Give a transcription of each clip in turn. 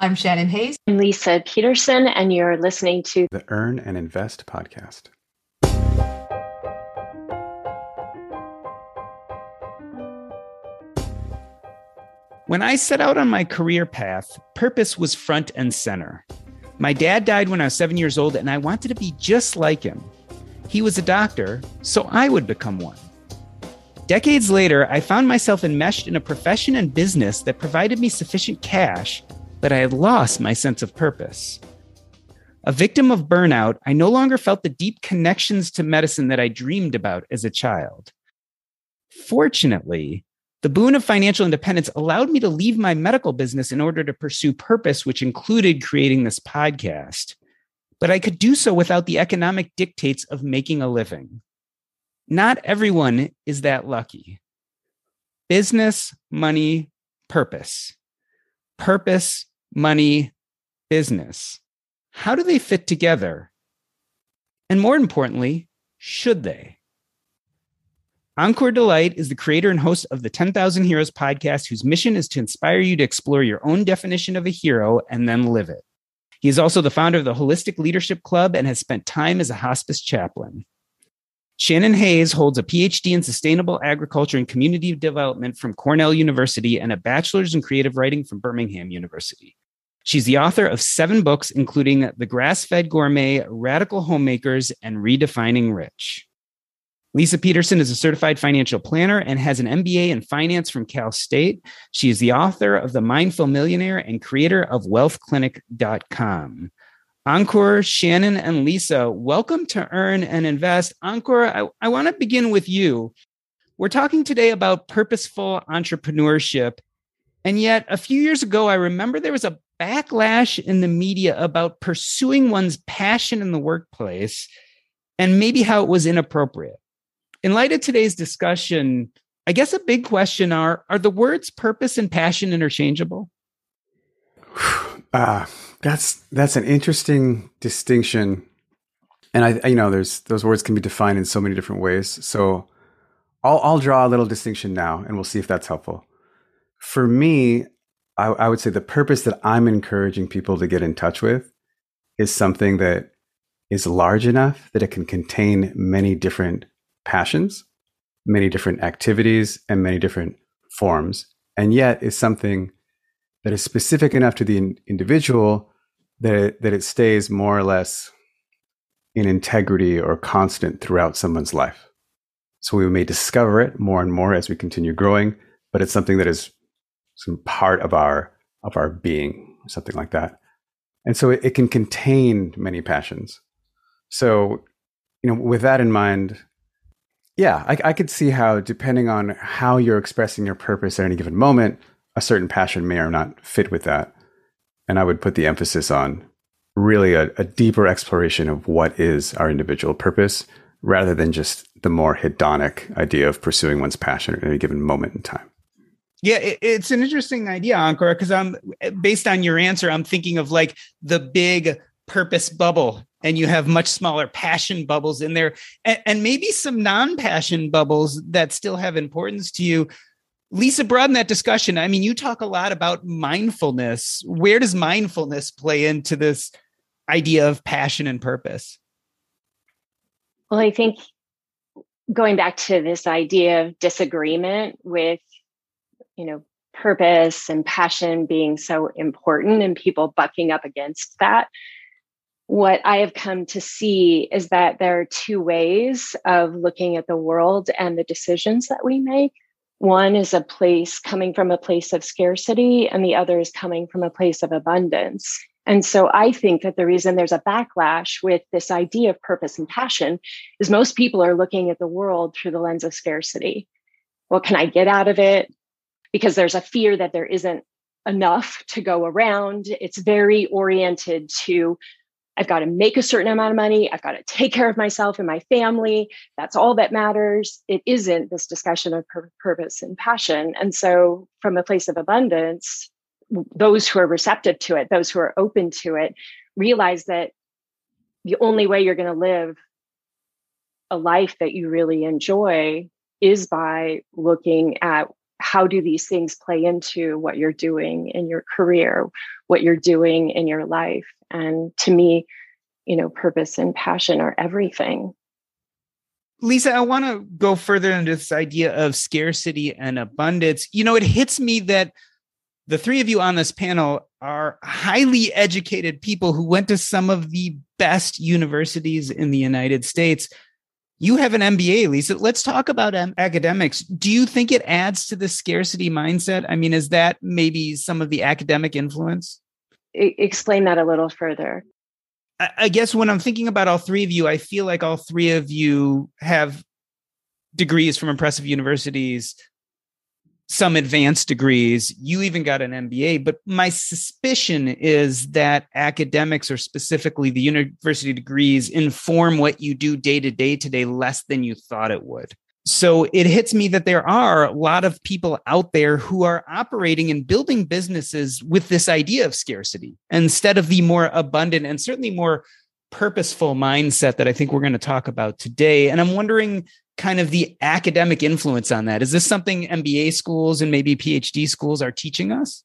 I'm Shannon Hayes. I'm Leisa Peterson, and you're listening to the Earn and Invest podcast. When I set out on my career path, purpose was front and center. My dad died when I was seven years old, and I wanted to be just like him. He was a doctor, so I would become one. Decades later, I found myself enmeshed in a profession and business that provided me sufficient cash that I had lost my sense of purpose. A victim of burnout, I no longer felt the deep connections to medicine that I dreamed about as a child. Fortunately, the boon of financial independence allowed me to leave my medical business in order to pursue purpose, which included creating this podcast. But I could do so without the economic dictates of making a living. Not everyone is that lucky. Business, money, purpose. Purpose, money, business. How do they fit together? And more importantly, should they? Ankur Delight is the creator and host of the 10,000 Heroes podcast, whose mission is to inspire you to explore your own definition of a hero and then live it. He is also the founder of the Holistic Leadership Club and has spent time as a hospice chaplain. Shannon Hayes holds a PhD in sustainable agriculture and community development from Cornell University and a bachelor's in creative writing from Binghamton University. She's the author of seven books, including The Grass Fed Gourmet, Radical Homemakers, and Redefining Rich. Leisa Peterson is a certified financial planner and has an MBA in finance from Cal State. She is the author of The Mindful Millionaire and creator of wealthclinic.com. Ankur, Shannon, and Leisa, welcome to Earn and Invest. Ankur, I, I want to begin with you. We're talking today about purposeful entrepreneurship. And yet, a few years ago, I remember there was a backlash in the media about pursuing one's passion in the workplace and maybe how it was inappropriate. In light of today's discussion, I guess a big question are are the words purpose and passion interchangeable? Uh, that's that's an interesting distinction. And I, you know, there's those words can be defined in so many different ways. So I'll I'll draw a little distinction now and we'll see if that's helpful. For me, I, I would say the purpose that I'm encouraging people to get in touch with is something that is large enough that it can contain many different passions, many different activities, and many different forms, and yet is something that is specific enough to the in- individual that it, that it stays more or less in integrity or constant throughout someone's life. So we may discover it more and more as we continue growing, but it's something that is some part of our of our being, something like that. And so it, it can contain many passions. So, you know, with that in mind, yeah, I, I could see how, depending on how you're expressing your purpose at any given moment, a certain passion may or not fit with that. And I would put the emphasis on really a, a deeper exploration of what is our individual purpose rather than just the more hedonic idea of pursuing one's passion at any given moment in time. Yeah, it's an interesting idea, Ankur, because I'm based on your answer, I'm thinking of like the big purpose bubble, and you have much smaller passion bubbles in there, and, and maybe some non-passion bubbles that still have importance to you. Leisa, broaden that discussion. I mean, you talk a lot about mindfulness. Where does mindfulness play into this idea of passion and purpose? Well, I think going back to this idea of disagreement with, you know, purpose and passion being so important and people bucking up against that, what I have come to see is that there are two ways of looking at the world and the decisions that we make. One is a place coming from a place of scarcity, and the other is coming from a place of abundance. And so I think that the reason there's a backlash with this idea of purpose and passion is most people are looking at the world through the lens of scarcity. What can I get out of it? Because there's a fear that there isn't enough to go around. It's very oriented to I've got to make a certain amount of money. I've got to take care of myself and my family. That's all that matters. It isn't this discussion of pur- purpose and passion. And so, from a place of abundance, those who are receptive to it, those who are open to it, realize that the only way you're going to live a life that you really enjoy is by looking at how do these things play into what you're doing in your career, what you're doing in your life. And to me, you know, purpose and passion are everything. Leisa, I want to go further into this idea of scarcity and abundance. You know, it hits me that the three of you on this panel are highly educated people who went to some of the best universities in the United States. You have an MBA, Leisa. Let's talk about academics. Do you think it adds to the scarcity mindset? I mean, is that maybe some of the academic influence? Explain that a little further. I guess when I'm thinking about all three of you, I feel like all three of you have degrees from impressive universities some advanced degrees. You even got an MBA. But my suspicion is that academics, or specifically the university degrees, inform what you do day to day today less than you thought it would. So it hits me that there are a lot of people out there who are operating and building businesses with this idea of scarcity instead of the more abundant and certainly more purposeful mindset that I think we're going to talk about today. And I'm wondering kind of the academic influence on that? Is this something MBA schools and maybe PhD schools are teaching us?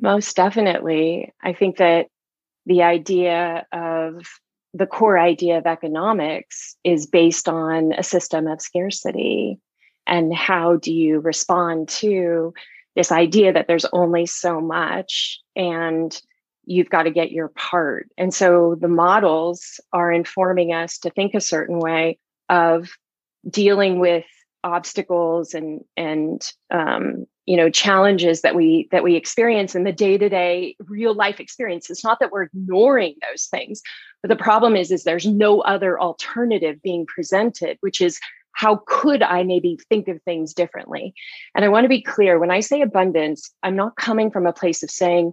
Most definitely. I think that the idea of the core idea of economics is based on a system of scarcity. And how do you respond to this idea that there's only so much and you've got to get your part? And so the models are informing us to think a certain way of dealing with obstacles and and um, you know challenges that we that we experience in the day-to-day real life experience. It's not that we're ignoring those things but the problem is is there's no other alternative being presented which is how could i maybe think of things differently? And i want to be clear when i say abundance i'm not coming from a place of saying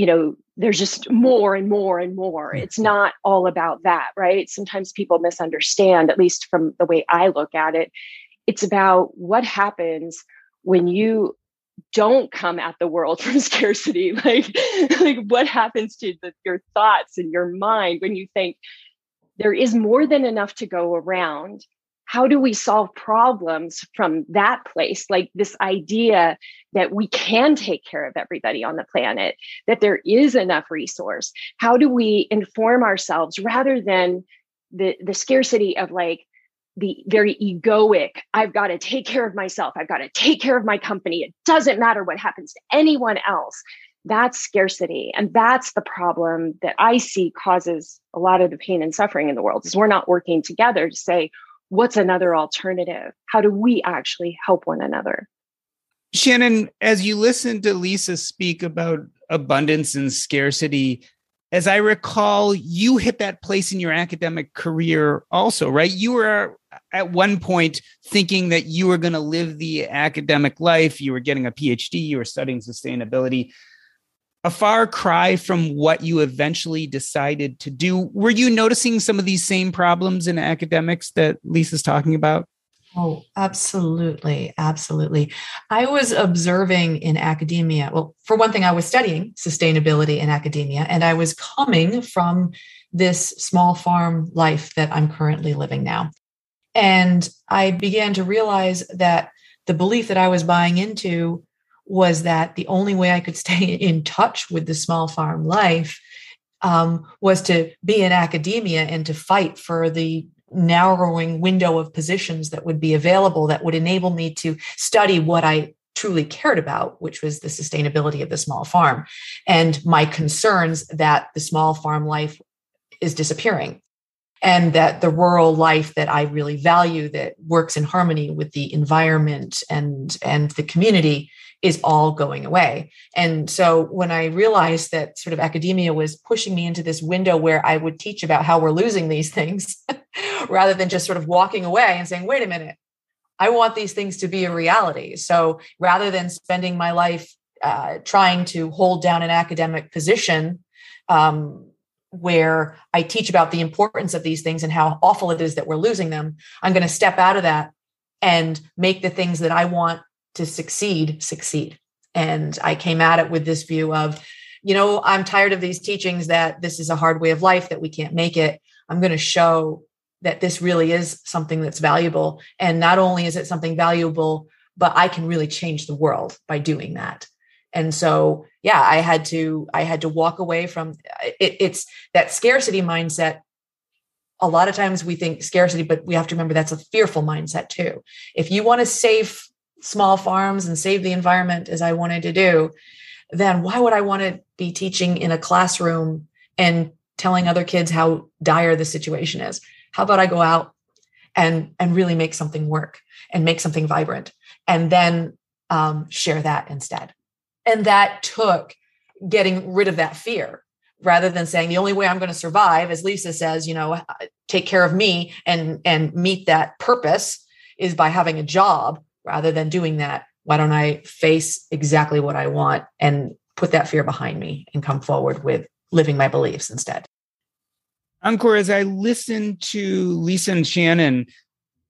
you know there's just more and more and more. It's mm-hmm. not all about that right? Sometimes people misunderstand at least from the way i look at it. It's about what happens when you don't come at the world from scarcity. Like like what happens to the, your thoughts and your mind when you think there is more than enough to go around how do we solve problems from that place? Like this idea that we can take care of everybody on the planet that there is enough resource. How do we inform ourselves rather than the the scarcity of like the very egoic i've got to take care of myself. I've got to take care of my company. It doesn't matter what happens to anyone else. That's scarcity. And that's the problem that i see causes a lot of the pain and suffering in the world is we're not working together to say what's another alternative? How do we actually help one another? Shannon, as you listen to Leisa speak about abundance and scarcity, as I recall, you hit that place in your academic career also, right? You were at one point thinking that you were going to live the academic life. You were getting a PhD, you were studying sustainability a far cry from what you eventually decided to do. Were you noticing some of these same problems in academics that Leisa's talking about? Oh, absolutely. Absolutely. I was observing in academia. Well, for one thing, I was studying sustainability in academia, and I was coming from this small farm life that I'm currently living now. And I began to realize that the belief that I was buying into was that the only way I could stay in touch with the small farm life um, was to be in academia and to fight for the narrowing window of positions that would be available that would enable me to study what I truly cared about, which was the sustainability of the small farm and my concerns that the small farm life is disappearing and that the rural life that I really value that works in harmony with the environment and and the community is all going away. And so when I realized that sort of academia was pushing me into this window where I would teach about how we're losing these things rather than just sort of walking away and saying, wait a minute, I want these things to be a reality. So rather than spending my life uh, trying to hold down an academic position, um, where I teach about the importance of these things and how awful it is that we're losing them, I'm going to step out of that and make the things that I want to succeed succeed. And I came at it with this view of, you know, I'm tired of these teachings that this is a hard way of life, that we can't make it. I'm going to show that this really is something that's valuable. And not only is it something valuable, but I can really change the world by doing that and so yeah i had to i had to walk away from it, it's that scarcity mindset a lot of times we think scarcity but we have to remember that's a fearful mindset too if you want to save small farms and save the environment as i wanted to do then why would i want to be teaching in a classroom and telling other kids how dire the situation is? How about i go out and and really make something work and make something vibrant and then um, share that instead? And that took getting rid of that fear rather than saying the only way I'm going to survive, as Leisa says, you know, take care of me and and meet that purpose is by having a job rather than doing that. Why don't I face exactly what I want and put that fear behind me and come forward with living my beliefs instead? Ankur, as I listen to Leisa and Shannon,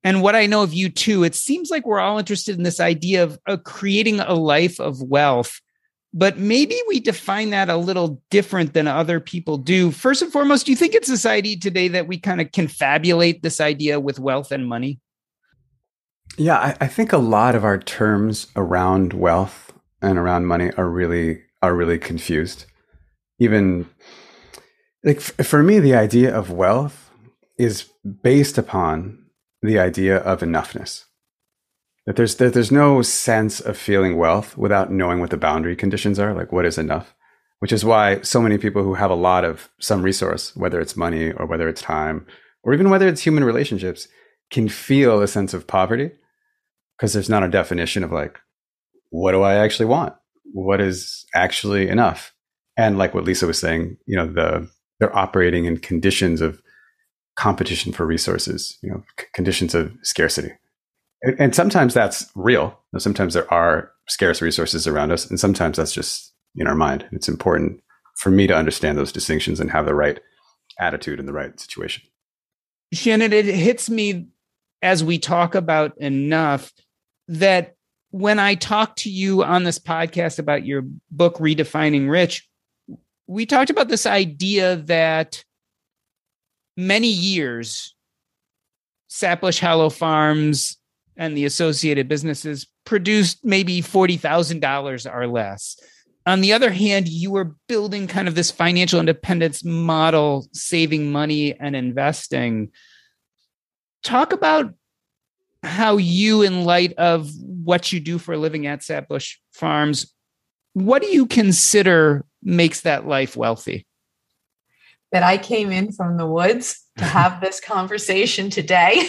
and what I know of you too, it seems like we're all interested in this idea of, of creating a life of wealth. But maybe we define that a little different than other people do. First and foremost, do you think in society today that we kind of confabulate this idea with wealth and money? Yeah, I, I think a lot of our terms around wealth and around money are really are really confused. Even like f- for me, the idea of wealth is based upon the idea of enoughness. That there's that there's no sense of feeling wealth without knowing what the boundary conditions are, like what is enough. Which is why so many people who have a lot of some resource, whether it's money or whether it's time, or even whether it's human relationships, can feel a sense of poverty because there's not a definition of like, what do I actually want? What is actually enough? And like what Leisa was saying, you know, the they're operating in conditions of competition for resources, you know, c- conditions of scarcity. And, and sometimes that's real. Sometimes there are scarce resources around us, and sometimes that's just in our mind. It's important for me to understand those distinctions and have the right attitude in the right situation. Shannon, it hits me as we talk about enough that when I talk to you on this podcast about your book, Redefining Rich, we talked about this idea that many years, Sapbush Hollow Farms and the associated businesses produced maybe $40,000 or less. On the other hand, you were building kind of this financial independence model, saving money and investing. Talk about how you, in light of what you do for a living at Sapbush Farms, what do you consider makes that life wealthy? that I came in from the woods to have this conversation today.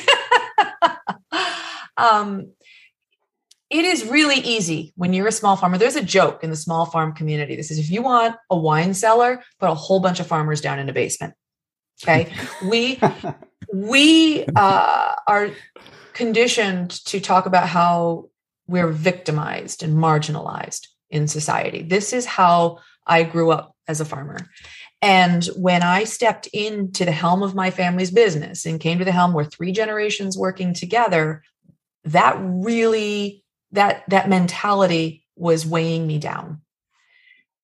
um, it is really easy when you're a small farmer. There's a joke in the small farm community. This is if you want a wine cellar, put a whole bunch of farmers down in a basement. Okay, we we uh, are conditioned to talk about how we're victimized and marginalized in society. This is how I grew up as a farmer. And when I stepped into the helm of my family's business and came to the helm where three generations working together, that really that that mentality was weighing me down.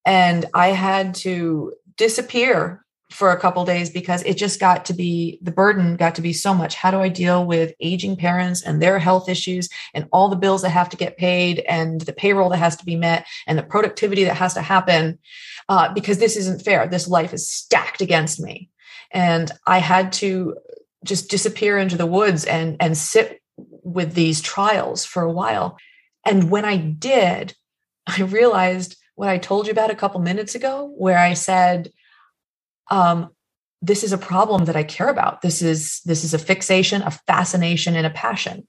And I had to disappear for a couple days because it just got to be the burden got to be so much how do i deal with aging parents and their health issues and all the bills that have to get paid and the payroll that has to be met and the productivity that has to happen uh, because this isn't fair. This life is stacked against me. And I had to just disappear into the woods and and sit with these trials for a while. And when I did, I realized what I told you about a couple minutes ago, where I said, um, this is a problem that I care about. This is this is a fixation, a fascination, and a passion.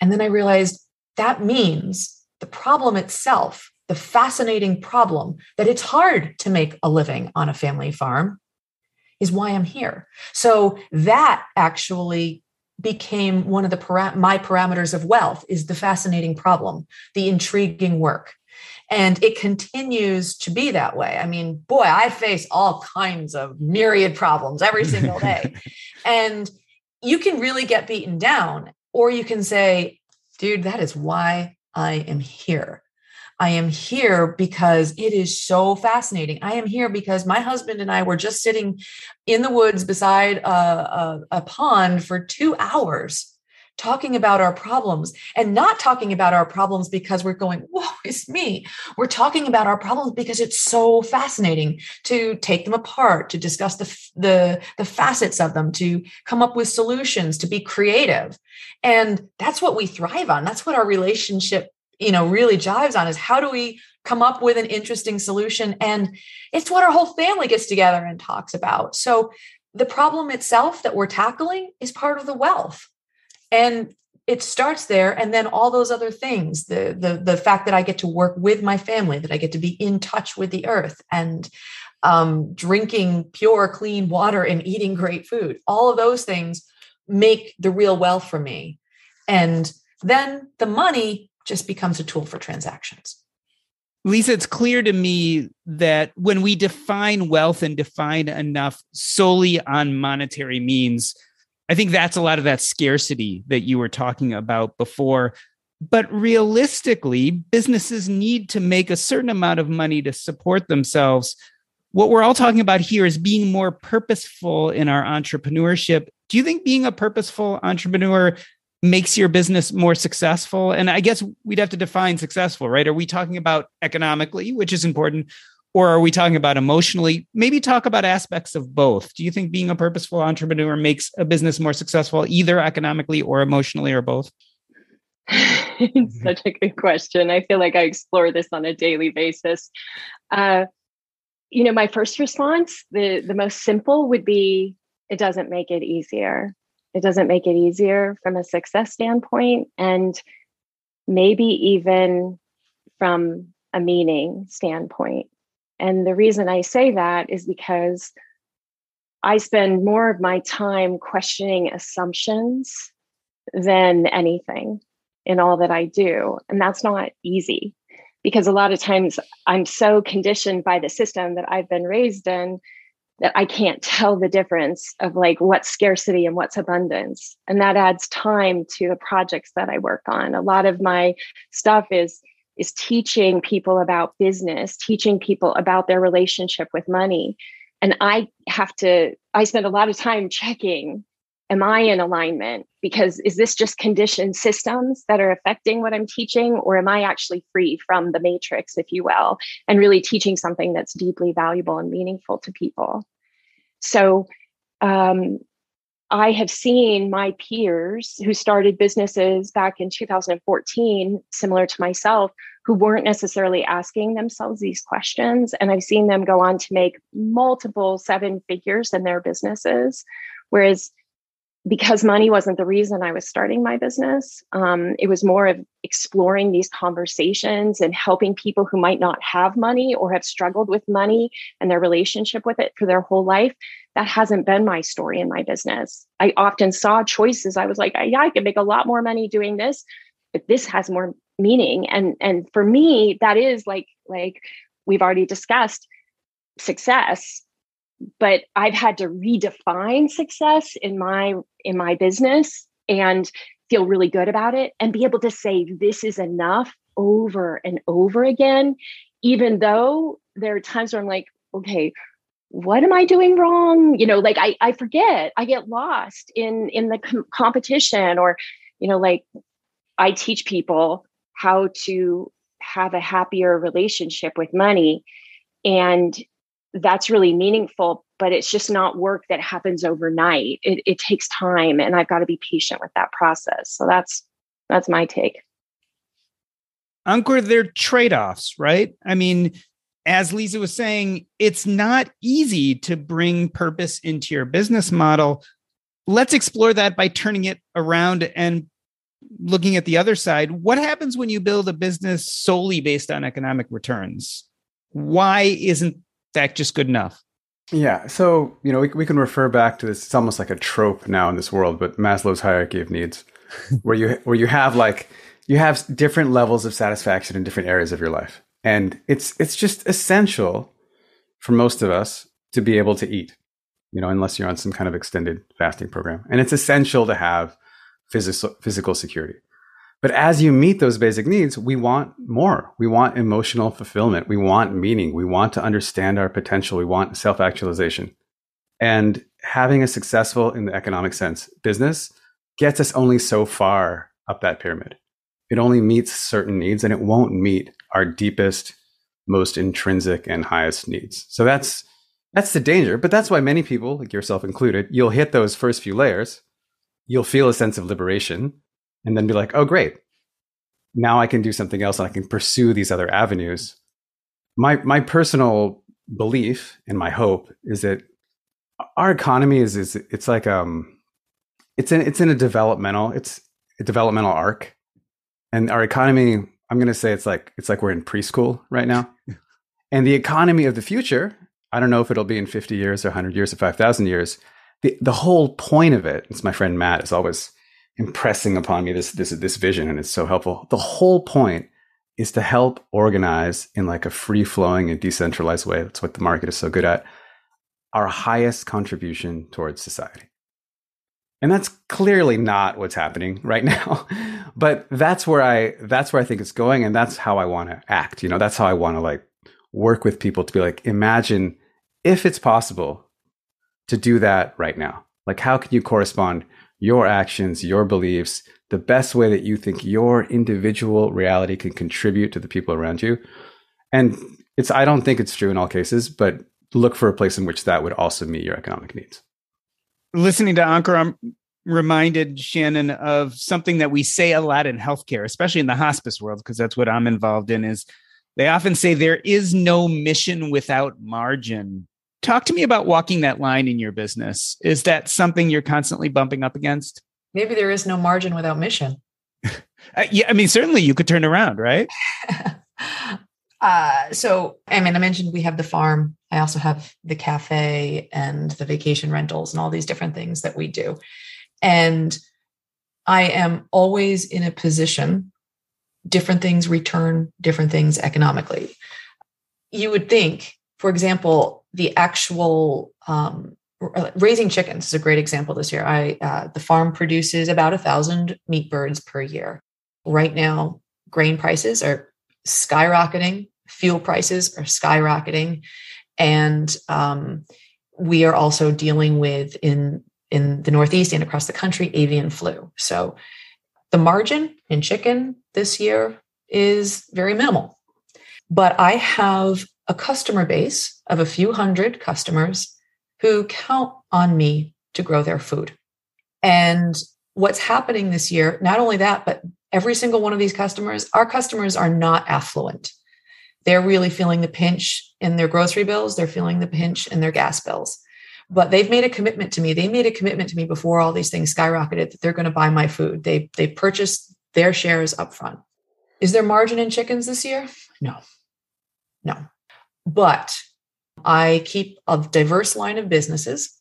And then I realized that means the problem itself, the fascinating problem that it's hard to make a living on a family farm, is why I'm here. So that actually became one of the my parameters of wealth is the fascinating problem, the intriguing work. And it continues to be that way. I mean, boy, I face all kinds of myriad problems every single day. and you can really get beaten down, or you can say, dude, that is why I am here. I am here because it is so fascinating. I am here because my husband and I were just sitting in the woods beside a, a, a, pond for two hours talking about our problems and not talking about our problems because we're going, whoa, it's me. We're talking about our problems because it's so fascinating to take them apart, to discuss the, the, the facets of them, to come up with solutions, to be creative. And that's what we thrive on. That's what our relationship you know really jives on is how do we come up with an interesting solution and it's what our whole family gets together and talks about so the problem itself that we're tackling is part of the wealth and it starts there and then all those other things the the the fact that i get to work with my family that i get to be in touch with the earth and um, drinking pure clean water and eating great food all of those things make the real wealth for me and then the money just becomes a tool for transactions. Leisa, it's clear to me that when we define wealth and define enough solely on monetary means, I think that's a lot of that scarcity that you were talking about before. But realistically, businesses need to make a certain amount of money to support themselves. What we're all talking about here is being more purposeful in our entrepreneurship. Do you think being a purposeful entrepreneur makes your business more successful? And I guess we'd have to define successful, right? Are we talking about economically, which is important, or are we talking about emotionally? Maybe talk about aspects of both. Do you think being a purposeful entrepreneur makes a business more successful, either economically or emotionally, or both? it's such a good question. I feel like I explore this on a daily basis. Uh, you know, my first response, the the most simple would be, it doesn't make it easier it doesn't make it easier from a success standpoint and maybe even from a meaning standpoint. And the reason I say that is because I spend more of my time questioning assumptions than anything in all that I do. And that's not easy because a lot of times I'm so conditioned by the system that I've been raised in that I can't tell the difference of like what's scarcity and what's abundance. And that adds time to the projects that I work on. A lot of my stuff is is teaching people about business, teaching people about their relationship with money. And I have to I spend a lot of time checking am I in alignment? Because is this just conditioned systems that are affecting what I'm teaching, or am I actually free from the matrix, if you will, and really teaching something that's deeply valuable and meaningful to people? So, um, I have seen my peers who started businesses back in 2014, similar to myself, who weren't necessarily asking themselves these questions. And I've seen them go on to make multiple seven figures in their businesses. Whereas because money wasn't the reason I was starting my business. Um, it was more of exploring these conversations and helping people who might not have money or have struggled with money and their relationship with it for their whole life. That hasn't been my story in my business. I often saw choices. I was like, yeah, I could make a lot more money doing this, but this has more meaning. And and for me, that is like like we've already discussed success but I've had to redefine success in my in my business and feel really good about it and be able to say this is enough over and over again even though there are times where I'm like okay what am I doing wrong? You know like I I forget I get lost in in the com- competition or you know like I teach people how to have a happier relationship with money and that's really meaningful but it's just not work that happens overnight. It, it takes time, and I've got to be patient with that process. So that's that's my take. Ankur, they're trade offs, right? I mean, as Leisa was saying, it's not easy to bring purpose into your business model. Let's explore that by turning it around and looking at the other side. What happens when you build a business solely based on economic returns? Why isn't that just good enough? Yeah. So, you know, we, we can refer back to this. It's almost like a trope now in this world, but Maslow's hierarchy of needs, where you, where you have like, you have different levels of satisfaction in different areas of your life. And it's, it's just essential for most of us to be able to eat, you know, unless you're on some kind of extended fasting program. And it's essential to have physical, physical security. But as you meet those basic needs, we want more. We want emotional fulfillment. We want meaning. We want to understand our potential. We want self actualization. And having a successful, in the economic sense, business gets us only so far up that pyramid. It only meets certain needs and it won't meet our deepest, most intrinsic and highest needs. So that's that's the danger. But that's why many people, like yourself included, you'll hit those first few layers, you'll feel a sense of liberation, and then be like, oh, great. Now I can do something else and I can pursue these other avenues. My, my personal belief and my hope is that our economy is, is it's like, um, it's in, it's in a developmental, it's a developmental arc. And our economy, I'm going to say it's like, it's like we're in preschool right now. and the economy of the future, I don't know if it'll be in 50 years or 100 years or 5,000 years. The, the whole point of it, it's my friend Matt is always impressing upon me this this this vision and it's so helpful. The whole point is to help organize in like a free flowing and decentralized way. That's what the market is so good at. Our highest contribution towards society. And that's clearly not what's happening right now but that's where i that's where i think it's going and that's how i want to act you know? That's how i want to like work with people to be like imagine if it's possible to do that right now. Like how can you correspond your actions, your beliefs, the best way that you think your individual reality can contribute to the people around you. And it's I don't think it's true in all cases, but look for a place in which that would also meet your economic needs. Listening to Ankur, I'm reminded Shannon of something that we say a lot in healthcare, especially in the hospice world, because that's what I'm involved in. Is they often say there is no mission without margin. Talk to me about walking that line in your business. Is that something you're constantly bumping up against? Maybe there is no margin without mission. uh, yeah, I mean, certainly you could turn around, right? uh, so, I mean, I mentioned we have the farm. I also have the cafe and the vacation rentals and all these different things that we do. And I am always in a position, different things return different things economically. You would think, for example, the actual um, raising chickens is a great example this year. I uh, the farm produces about a thousand meat birds per year. Right now, grain prices are skyrocketing, fuel prices are skyrocketing, and um, we are also dealing with in in the Northeast and across the country avian flu. So the margin in chicken this year is very minimal. But I have a customer base of a few hundred customers who count on me to grow their food. And what's happening this year, not only that, but every single one of these customers, our customers are not affluent. They're really feeling the pinch in their grocery bills, they're feeling the pinch in their gas bills. But they've made a commitment to me. They made a commitment to me before all these things skyrocketed that they're going to buy my food. They they purchased their shares up front. Is there margin in chickens this year? No. No. But I keep a diverse line of businesses.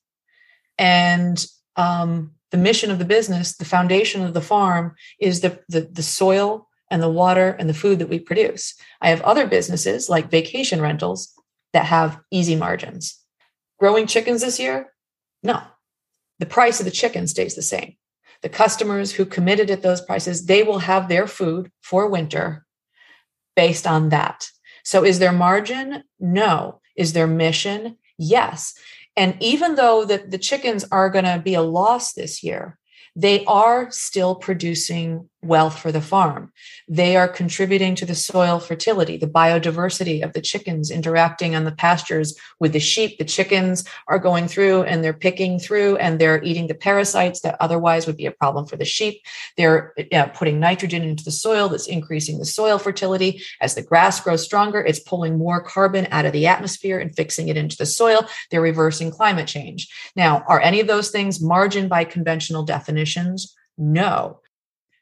And um, the mission of the business, the foundation of the farm is the, the, the soil and the water and the food that we produce. I have other businesses like vacation rentals that have easy margins. Growing chickens this year? No. The price of the chicken stays the same. The customers who committed at those prices, they will have their food for winter based on that. So is there margin? No. Is there mission? Yes. And even though the, the chickens are going to be a loss this year, they are still producing wealth for the farm. They are contributing to the soil fertility, the biodiversity of the chickens interacting on the pastures with the sheep. The chickens are going through and they're picking through and they're eating the parasites that otherwise would be a problem for the sheep. They're putting nitrogen into the soil that's increasing the soil fertility. As the grass grows stronger, it's pulling more carbon out of the atmosphere and fixing it into the soil. They're reversing climate change. Now, are any of those things margin by conventional definitions? No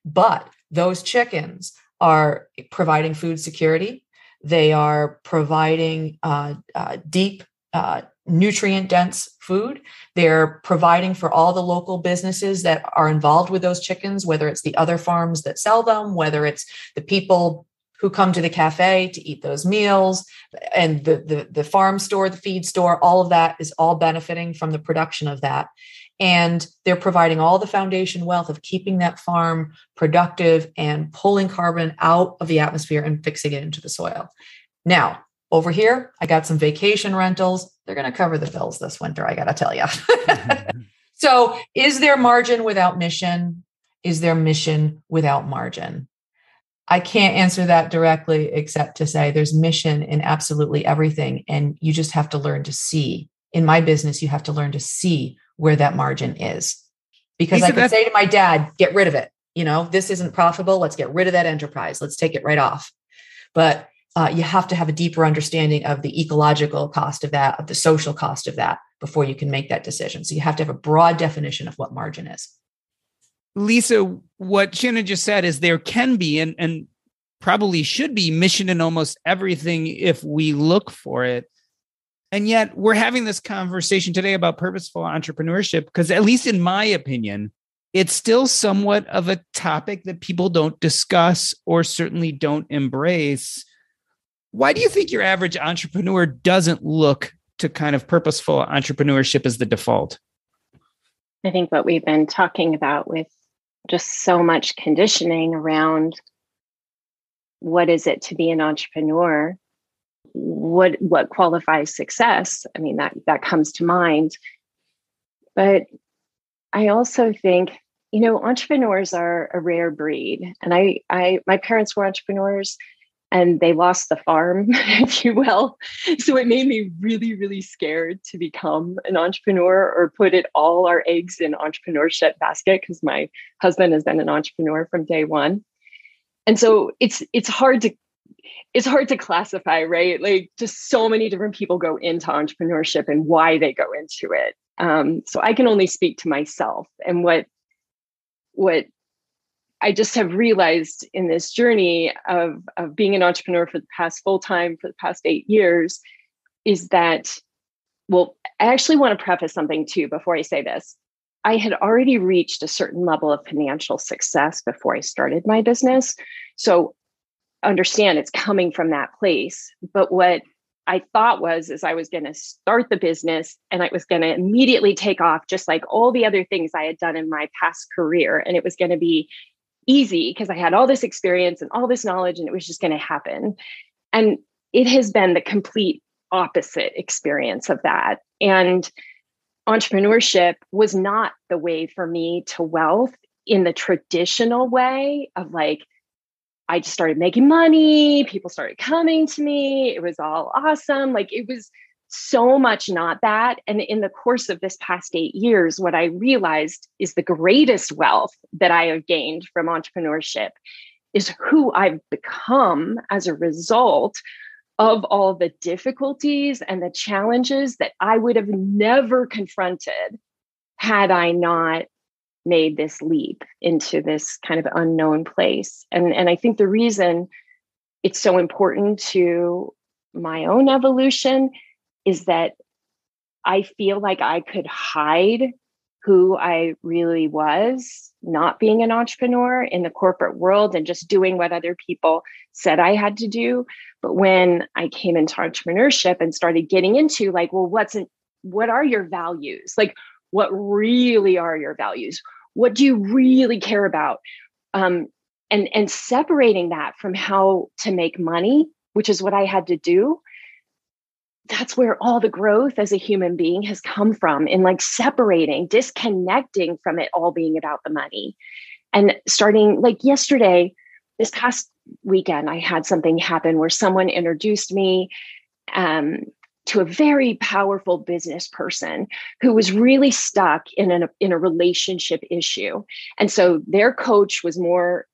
but those chickens are providing food security. They are providing uh, uh, deep, uh, nutrient dense food. They're providing for all the local businesses that are involved with those chickens, whether it's the other farms that sell them, whether it's the people who come to the cafe to eat those meals and the, the, the farm store, the feed store, all of that is all benefiting from the production of that and they're providing all the foundation wealth of keeping that farm productive and pulling carbon out of the atmosphere and fixing it into the soil. Now, over here, I got some vacation rentals. They're going to cover the bills this winter, I got to tell you. so, is there margin without mission? Is there mission without margin? I can't answer that directly except to say there's mission in absolutely everything. And you just have to learn to see. In my business, you have to learn to see where that margin is. Because Leisa, I could say to my dad, get rid of it. You know, this isn't profitable. Let's get rid of that enterprise. Let's take it right off. But uh, you have to have a deeper understanding of the ecological cost of that, of the social cost of that before you can make that decision. So you have to have a broad definition of what margin is. Leisa, what Shannon just said is there can be and, and probably should be mission in almost everything if we look for it. And yet we're having this conversation today about purposeful entrepreneurship because, at least in my opinion, it's still somewhat of a topic that people don't discuss or certainly don't embrace. Why do you think your average entrepreneur doesn't look to kind of purposeful entrepreneurship as the default? I think what we've been talking about with just so much conditioning around what is it to be an entrepreneur what what qualifies success? I mean that that comes to mind. But i also think you know entrepreneurs are a rare breed. And i i my parents were entrepreneurs and they lost the farm if you will. So it made me really really scared to become an entrepreneur or put it all our eggs in entrepreneurship basket because my husband has been an entrepreneur from day one. And so it's it's hard to it's hard to classify, right? Like just so many different people go into entrepreneurship and why they go into it. Um, so I can only speak to myself and what what I just have realized in this journey of of being an entrepreneur for the past full time for the past eight years is that well, I actually want to preface something too before I say this. I had already reached a certain level of financial success before I started my business. So understand it's coming from that place. But what I thought was is I was going to start the business and I was going to immediately take off just like all the other things I had done in my past career and it was going to be easy because I had all this experience and all this knowledge and it was just going to happen. And it has been the complete opposite experience of that. And entrepreneurship was not the way for me to wealth in the traditional way of like I just started making money. People started coming to me. It was all awesome. Like it was so much not that. And in the course of this past eight years, what I realized is the greatest wealth that I have gained from entrepreneurship is who I've become as a result of all the difficulties and the challenges that I would have never confronted had I not made this leap into this kind of unknown place. And, and I think the reason it's so important to my own evolution is that I feel like I could hide who I really was, not being an entrepreneur in the corporate world and just doing what other people said I had to do. But when I came into entrepreneurship and started getting into like, well, what's in, what are your values? Like, what really are your values? What do you really care about? Um, and and separating that from how to make money, which is what I had to do. That's where all the growth as a human being has come from in like separating, disconnecting from it all being about the money. And starting like yesterday, this past weekend, I had something happen where someone introduced me um, to a very powerful business person who was really stuck in, an, in a relationship issue. And so their coach was more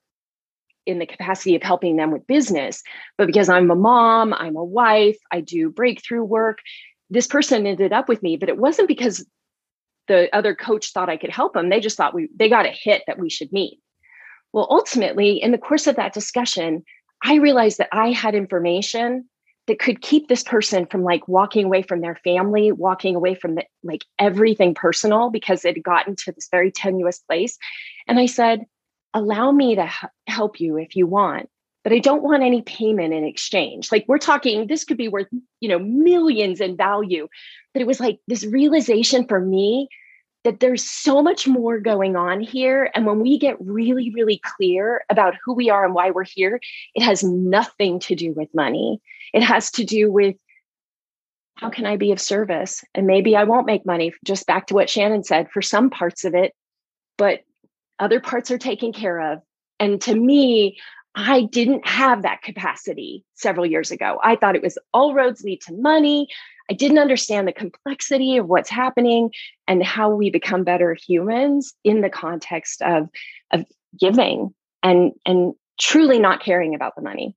in the capacity of helping them with business. But because I'm a mom, I'm a wife, I do breakthrough work, this person ended up with me, but it wasn't because the other coach thought I could help them. They just thought we they got a hit that we should meet. Well, ultimately, in the course of that discussion, I realized that I had information that could keep this person from like walking away from their family, walking away from the, like everything personal because it had gotten to this very tenuous place. And I said, allow me to h- help you if you want, but I don't want any payment in exchange. Like we're talking, this could be worth, you know, millions in value. But it was like this realization for me that there's so much more going on here. And when we get really, really clear about who we are and why we're here, it has nothing to do with money. It has to do with how can I be of service? And maybe I won't make money, just back to what Shannon said for some parts of it, but other parts are taken care of. And to me, I didn't have that capacity several years ago. I thought it was all roads lead to money. I didn't understand the complexity of what's happening and how we become better humans in the context of, of giving and, and truly not caring about the money.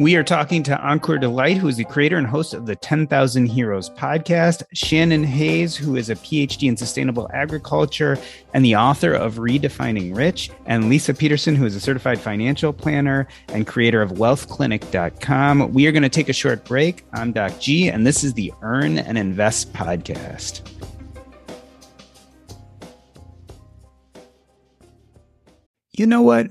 We are talking to Ankur Delight, who is the creator and host of the 10,000 Heroes podcast, Shannon Hayes, who is a PhD in sustainable agriculture and the author of Redefining Rich, and Leisa Peterson, who is a certified financial planner and creator of wealthclinic.com. We are going to take a short break. I'm Doc G, and this is the Earn and Invest podcast. You know what?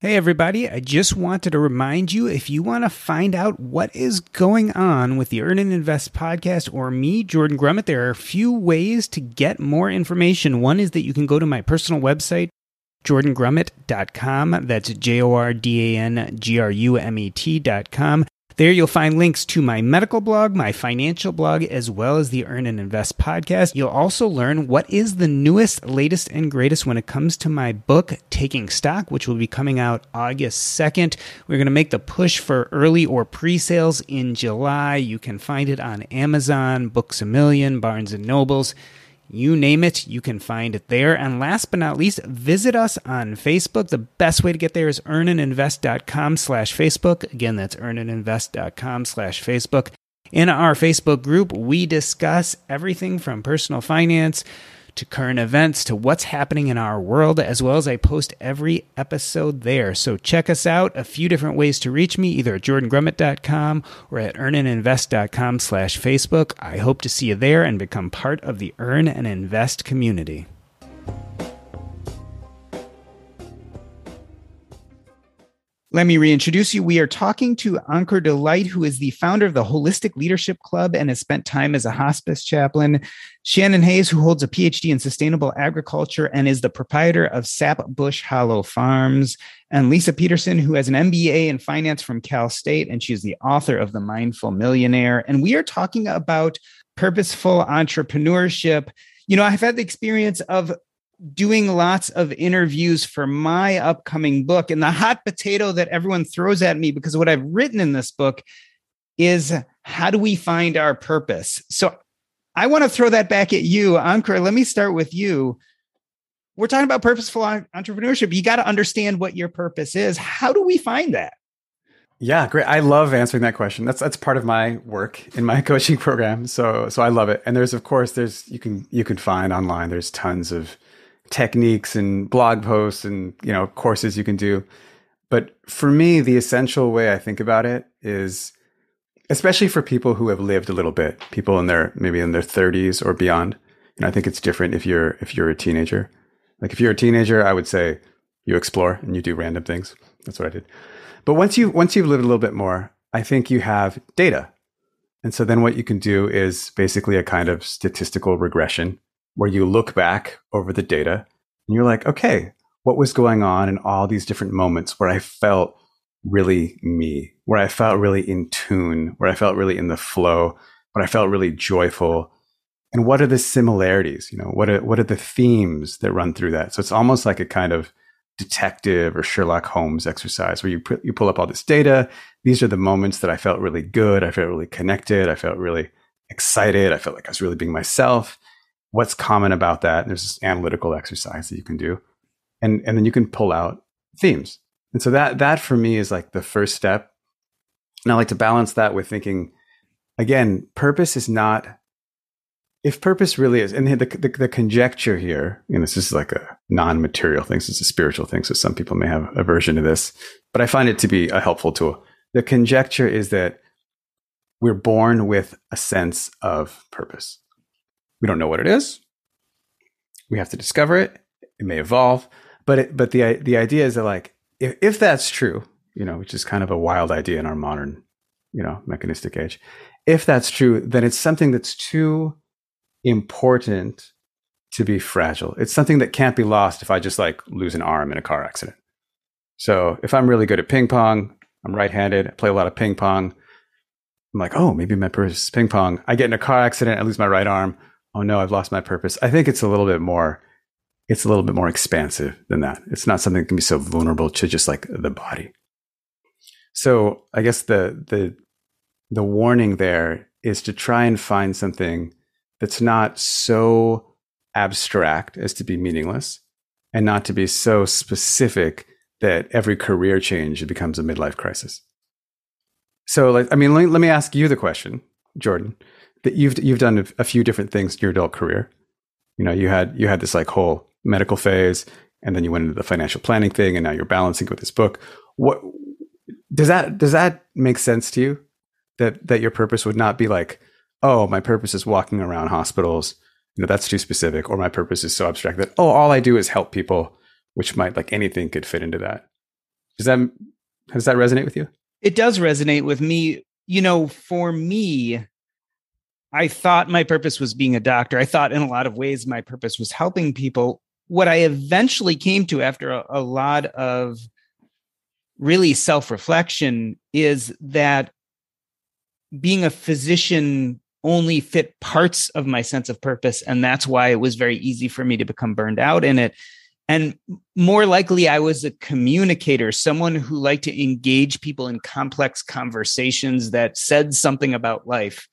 Hey, everybody. I just wanted to remind you if you want to find out what is going on with the Earn and Invest podcast or me, Jordan Grumet, there are a few ways to get more information. One is that you can go to my personal website, jordangrumet.com. That's J O R D A N G R U M E T.com. There you'll find links to my medical blog, my financial blog, as well as the Earn and Invest podcast. You'll also learn what is the newest, latest, and greatest when it comes to my book, Taking Stock, which will be coming out August 2nd. We're going to make the push for early or pre sales in July. You can find it on Amazon, Books a Million, Barnes and Nobles. You name it, you can find it there. And last but not least, visit us on Facebook. The best way to get there is earnandinvest.com slash Facebook. Again, that's earnandinvest.com slash Facebook. In our Facebook group, we discuss everything from personal finance to current events to what's happening in our world, as well as I post every episode there. So check us out. A few different ways to reach me, either at jordangrumet.com or at earnandinvest.com slash Facebook. I hope to see you there and become part of the Earn and Invest community. Let me reintroduce you. We are talking to Ankur Delight, who is the founder of the Holistic Leadership Club and has spent time as a hospice chaplain. Shannon Hayes, who holds a PhD in sustainable agriculture and is the proprietor of Sap Bush Hollow Farms. And Leisa Peterson, who has an MBA in finance from Cal State, and she's the author of The Mindful Millionaire. And we are talking about purposeful entrepreneurship. You know, I've had the experience of doing lots of interviews for my upcoming book. And the hot potato that everyone throws at me because what I've written in this book is how do we find our purpose? So I want to throw that back at you, Ankur. Let me start with you. We're talking about purposeful entrepreneurship. You got to understand what your purpose is. How do we find that? Yeah, great. I love answering that question. That's that's part of my work in my coaching program. So so I love it. And there's of course there's you can you can find online. There's tons of techniques and blog posts and you know courses you can do but for me the essential way i think about it is especially for people who have lived a little bit people in their maybe in their 30s or beyond. And i think it's different if you're if you're a teenager. Like if you're a teenager i would say you explore and you do random things. That's what i did. But once you once you've lived a little bit more i think you have data. And so then what you can do is basically a kind of statistical regression where you look back over the data and you're like, okay, what was going on in all these different moments where I felt really me, where I felt really in tune, where I felt really in the flow, where I felt really joyful. And what are the similarities? You know, what are, what are the themes that run through that? So it's almost like a kind of detective or Sherlock Holmes exercise where you, you pull up all this data. These are the moments that I felt really good. I felt really connected. I felt really excited. I felt like I was really being myself what's common about that. There's this analytical exercise that you can do. And, and then you can pull out themes. And so that, that for me is like the first step. And I like to balance that with thinking, again, purpose is not, if purpose really is, and the, the, the conjecture here, and this is like a non material thing, this is a spiritual thing. So some people may have aversion to this, but I find it to be a helpful tool. The conjecture is that we're born with a sense of purpose. We don't know what it is. We have to discover it. It may evolve, but it, but the the idea is that like if, if that's true, you know, which is kind of a wild idea in our modern, you know, mechanistic age. If that's true, then it's something that's too important to be fragile. It's something that can't be lost if I just like lose an arm in a car accident. So if I'm really good at ping pong, I'm right-handed, I play a lot of ping pong. I'm like, oh, maybe my purpose is ping pong. I get in a car accident, I lose my right arm oh no, I've lost my purpose. I think it's a little bit more, it's a little bit more expansive than that. It's not something that can be so vulnerable to just like the body. So I guess the the the warning there is to try and find something that's not so abstract as to be meaningless and not to be so specific that every career change becomes a midlife crisis. So like I mean let, let me ask you the question, Jordan that you've you've done a few different things in your adult career. You know, you had you had this like whole medical phase, and then you went into the financial planning thing, and now you're balancing with this book. What does that does that make sense to you? That that your purpose would not be like, oh, my purpose is walking around hospitals. You know, that's too specific, or my purpose is so abstract that oh, all I do is help people, which might like anything could fit into that. Does that does that resonate with you? It does resonate with me. You know, for me, I thought my purpose was being a doctor. I thought in a lot of ways my purpose was helping people. What I eventually came to after a, a lot of really self reflection is that being a physician only fit parts of my sense of purpose. And that's why it was very easy for me to become burned out in it. And more likely, I was a communicator, someone who liked to engage people in complex conversations that said something about life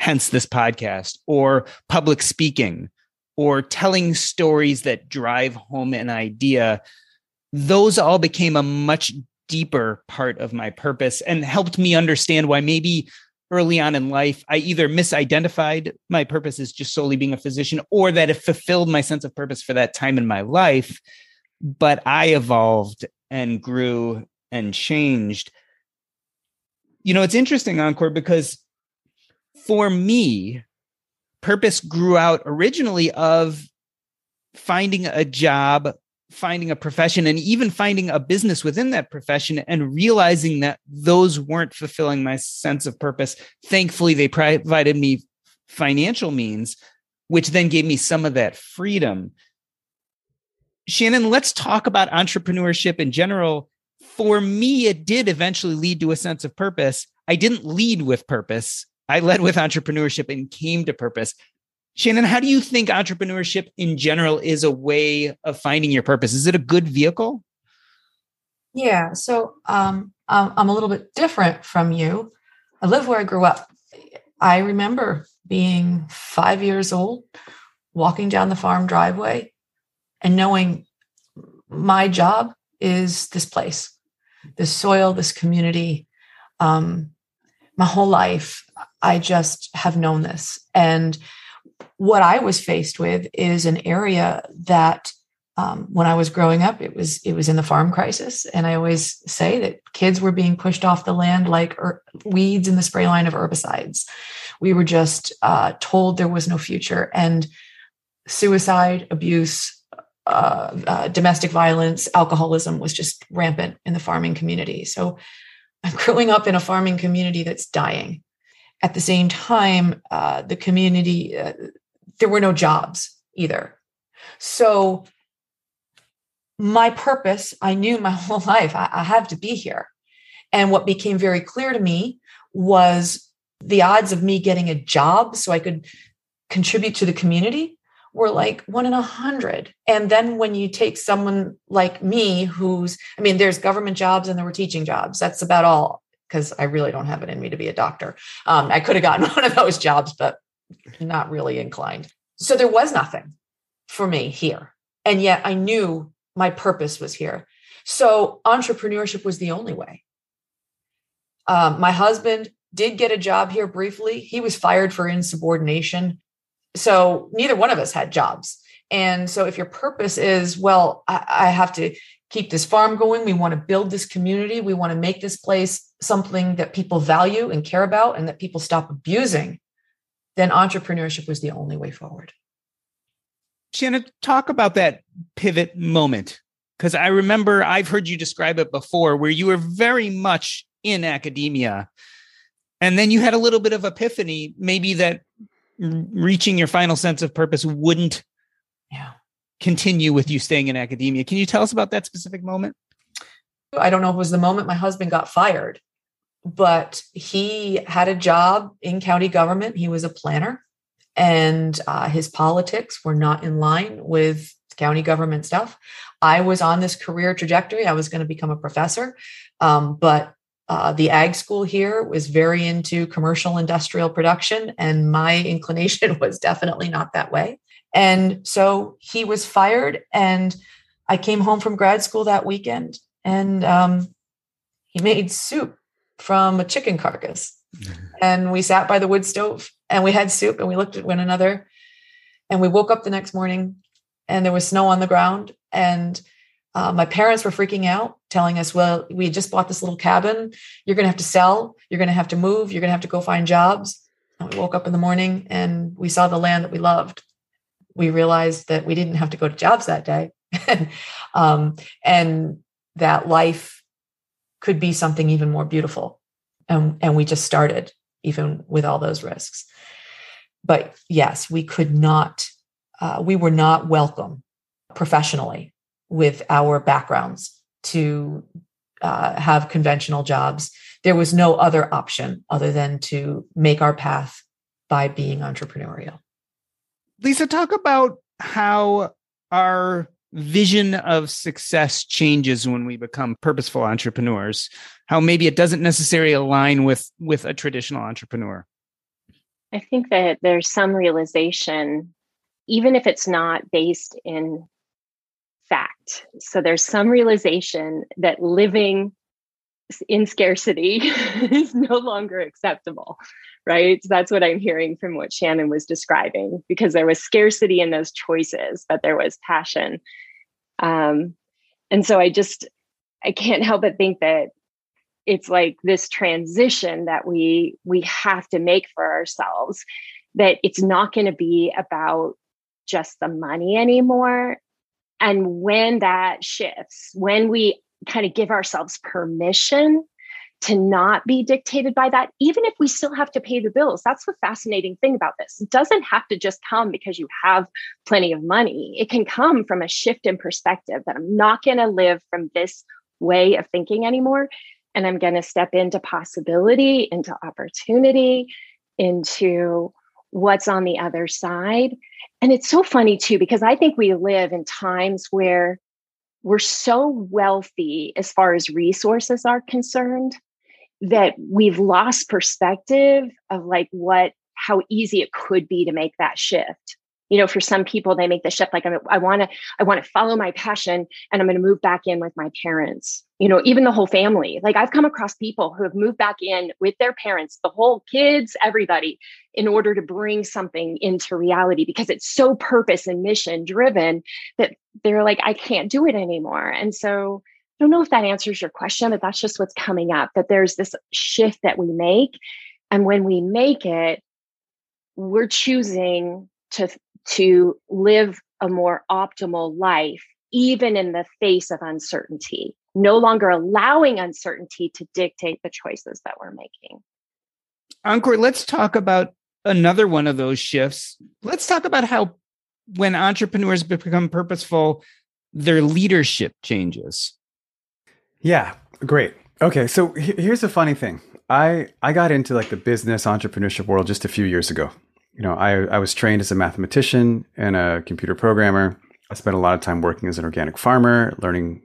hence this podcast, or public speaking, or telling stories that drive home an idea, those all became a much deeper part of my purpose and helped me understand why maybe early on in life I either misidentified my purpose as just solely being a physician or that it fulfilled my sense of purpose for that time in my life. But I evolved and grew and changed. You know, it's interesting, Ankur, because for me, purpose grew out originally of finding a job finding a profession and even finding a business within that profession and realizing that those weren't fulfilling my sense of purpose. Thankfully, they provided me financial means, which then gave me some of that freedom. Shannon, let's talk about entrepreneurship in general. For me, it did eventually lead to a sense of purpose. I didn't lead with purpose. I led with entrepreneurship and came to purpose. Shannon, how do you think entrepreneurship in general is a way of finding your purpose? Is it a good vehicle? Yeah, so um, I'm a little bit different from you. I live where I grew up. I remember being five years old, walking down the farm driveway, and knowing my job is this place, this soil, this community. Um, my whole life, I just have known this. And what I was faced with is an area that um, when I was growing up, it was it was in the farm crisis, and I always say that kids were being pushed off the land like er- weeds in the spray line of herbicides. We were just uh, told there was no future, and suicide, abuse, uh, uh, domestic violence, alcoholism was just rampant in the farming community. So I'm growing up in a farming community that's dying. At the same time, uh, the community, uh, there were no jobs either. So my purpose, I knew my whole life, I, I have to be here. And what became very clear to me was the odds of me getting a job so I could contribute to the community were like one in a hundred. And then when you take someone like me, who's, I mean, there's government jobs and there were teaching jobs. That's about all because I really don't have it in me to be a doctor. Um, I could have gotten one of those jobs, but not really inclined. So there was nothing for me here. And yet I knew my purpose was here. So entrepreneurship was the only way. Um, my husband did get a job here briefly. He was fired for insubordination. So neither one of us had jobs. And so if your purpose is, well, I, I have to keep this farm going, we want to build this community, we want to make this place something that people value and care about and that people stop abusing then entrepreneurship was the only way forward. Shannon, talk about that pivot moment. Because I remember I've heard you describe it before where you were very much in academia. And then you had a little bit of epiphany, maybe that reaching your final sense of purpose wouldn't yeah. Continue with you staying in academia. Can you tell us about that specific moment? I don't know if it was the moment my husband got fired but he had a job in county government. He was a planner, and uh, his politics were not in line with county government stuff. I was on this career trajectory. I was going to become a professor, um, but uh, the ag school here was very into commercial industrial production, and my inclination was definitely not that way. And so he was fired, and I came home from grad school that weekend, and um, he made soup from a chicken carcass. and we sat by the wood stove and we had soup and we looked at one another. And we woke up the next morning and there was snow on the ground. And uh, my parents were freaking out, telling us, well, we just bought this little cabin. You're going to have to sell. You're going to have to move. You're going to have to go find jobs. And we woke up in the morning and we saw the land that we loved. We realized that we didn't have to go to jobs that day. um, and that life could be something even more beautiful. And, and we just started, even with all those risks. But yes, we could not, uh, we were not welcome professionally with our backgrounds to uh, have conventional jobs. There was no other option other than to make our path by being entrepreneurial. Leisa, talk about how our vision of success changes when we become purposeful entrepreneurs how maybe it doesn't necessarily align with with a traditional entrepreneur. I think that there's some realization even if it's not based in fact. So there's some realization that living in scarcity is no longer acceptable right? So that's what i'm hearing from what shannon was describing because there was scarcity in those choices but there was passion. Um, and so i just i can't help but think that it's like this transition that we we have to make for ourselves that it's not going to be about just the money anymore. And when that shifts, when we kind of give ourselves permission to not be dictated by that, even if we still have to pay the bills. That's the fascinating thing about this. It doesn't have to just come because you have plenty of money. It can come from a shift in perspective that I'm not going to live from this way of thinking anymore. And I'm going to step into possibility, into opportunity, into what's on the other side. And it's so funny too, because I think we live in times where we're so wealthy as far as resources are concerned that we've lost perspective of like what how easy it could be to make that shift you know for some people they make the shift like i want to i want to follow my passion and i'm going to move back in with my parents. You know even the whole family. Like i've come across people who have moved back in with their parents the whole kids everybody in order to bring something into reality because it's so purpose and mission driven that they're like i can't do it anymore. And so I don't know if that answers your question, but that's just what's coming up that there's this shift that we make. And when we make it, we're choosing to, to live a more optimal life, even in the face of uncertainty, no longer allowing uncertainty to dictate the choices that we're making. Ankur, let's talk about another one of those shifts. Let's talk about how when entrepreneurs become purposeful, their leadership changes. Yeah, great. Okay, so here's the funny thing. I I got into like the business entrepreneurship world just a few years ago. You know, I I was trained as a mathematician and a computer programmer. I spent a lot of time working as an organic farmer, learning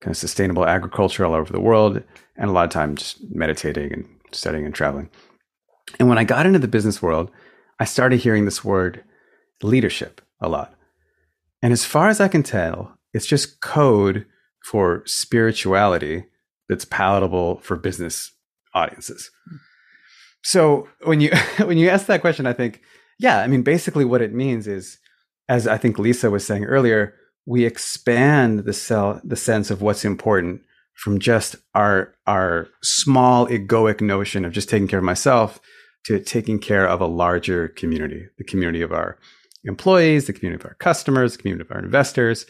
kind of sustainable agriculture all over the world, and a lot of time just meditating and studying and traveling. And when I got into the business world, I started hearing this word leadership a lot. And as far as I can tell, it's just code for spirituality that's palatable for business audiences. So when you when you ask that question, I think, yeah, I mean, basically what it means is, as I think Leisa was saying earlier, we expand the cell the sense of what's important from just our our small egoic notion of just taking care of myself to taking care of a larger community, the community of our employees, the community of our customers, the community of our investors,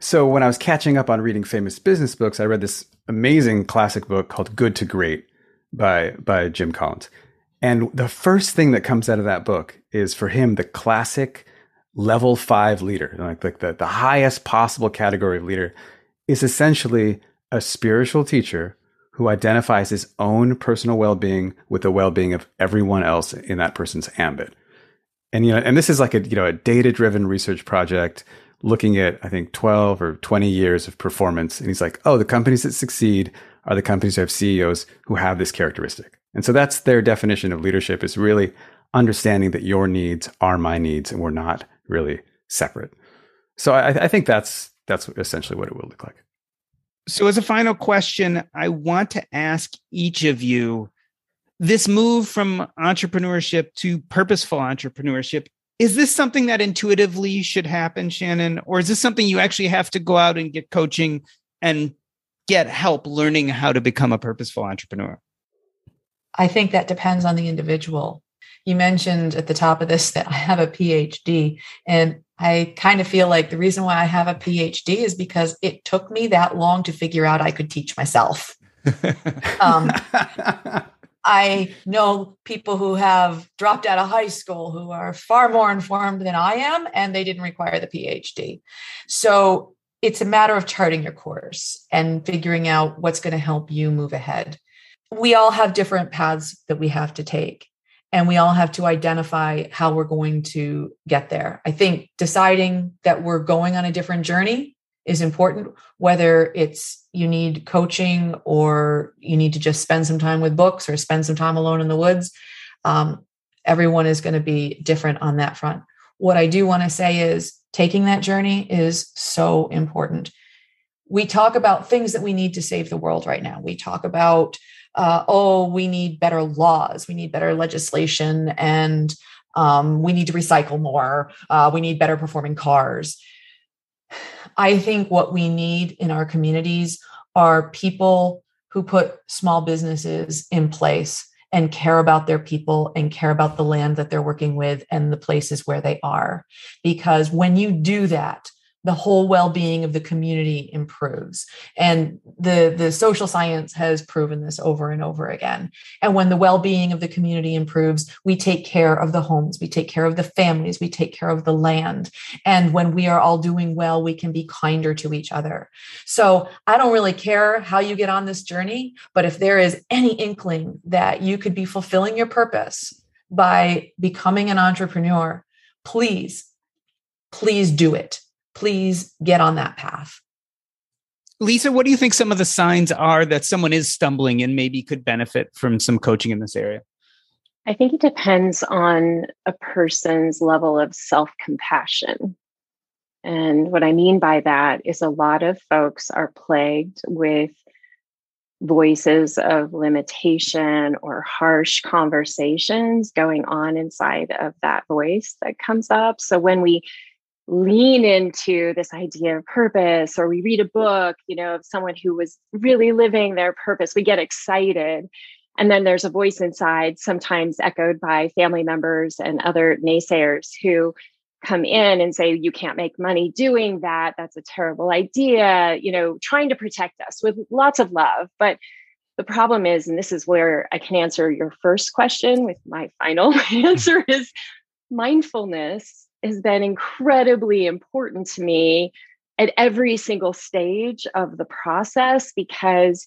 so when I was catching up on reading famous business books, I read this amazing classic book called Good to Great by by Jim Collins. And the first thing that comes out of that book is for him the classic level 5 leader, like, like the, the highest possible category of leader is essentially a spiritual teacher who identifies his own personal well-being with the well-being of everyone else in that person's ambit. And you know, and this is like a you know a data-driven research project looking at, I think, 12 or 20 years of performance. And he's like, oh, the companies that succeed are the companies that have CEOs who have this characteristic. And so that's their definition of leadership is really understanding that your needs are my needs and we're not really separate. So I, I think that's that's essentially what it will look like. So as a final question, I want to ask each of you this move from entrepreneurship to purposeful entrepreneurship is this something that intuitively should happen, Shannon? Or is this something you actually have to go out and get coaching and get help learning how to become a purposeful entrepreneur? I think that depends on the individual. You mentioned at the top of this that I have a PhD, and I kind of feel like the reason why I have a PhD is because it took me that long to figure out I could teach myself. um, I know people who have dropped out of high school who are far more informed than I am, and they didn't require the PhD. So it's a matter of charting your course and figuring out what's going to help you move ahead. We all have different paths that we have to take, and we all have to identify how we're going to get there. I think deciding that we're going on a different journey is important, whether it's you need coaching or you need to just spend some time with books or spend some time alone in the woods. Um, everyone is going to be different on that front. What I do want to say is taking that journey is so important. We talk about things that we need to save the world right now. We talk about, uh, oh, we need better laws, we need better legislation, and um, we need to recycle more. Uh, we need better performing cars. I think what we need in our communities are people who put small businesses in place and care about their people and care about the land that they're working with and the places where they are. Because when you do that, the whole well-being of the community improves. And the the social science has proven this over and over again. And when the well-being of the community improves we take care of the homes we take care of the families we take care of the land. And when we are all doing well we can be kinder to each other. So i don't really care how you get on this journey but if there is any inkling that you could be fulfilling your purpose by becoming an entrepreneur please please do it please get on that path. Leisa, what do you think some of the signs are that someone is stumbling and maybe could benefit from some coaching in this area? I think it depends on a person's level of self compassion. And what I mean by that is a lot of folks are plagued with voices of limitation or harsh conversations going on inside of that voice that comes up. So when we lean into this idea of purpose or we read a book you know of someone who was really living their purpose we get excited and then there's a voice inside sometimes echoed by family members and other naysayers who come in and say you can't make money doing that. That's a terrible idea you know trying to protect us with lots of love. But the problem is and this is where i can answer your first question with my final answer is mindfulness has been incredibly important to me at every single stage of the process because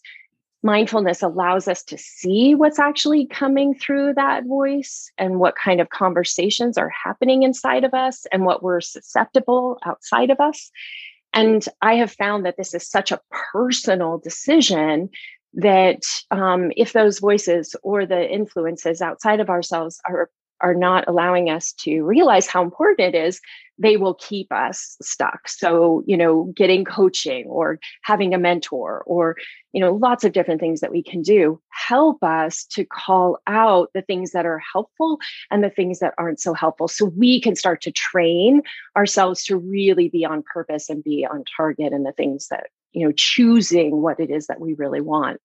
mindfulness allows us to see what's actually coming through that voice and what kind of conversations are happening inside of us and what we're susceptible outside of us. And I have found that this is such a personal decision that um, if those voices or the influences outside of ourselves are are not allowing us to realize how important it is, they will keep us stuck. So, you know, getting coaching or having a mentor or, you know, lots of different things that we can do help us to call out the things that are helpful and the things that aren't so helpful. So we can start to train ourselves to really be on purpose and be on target in the things that, you know, choosing what it is that we really want.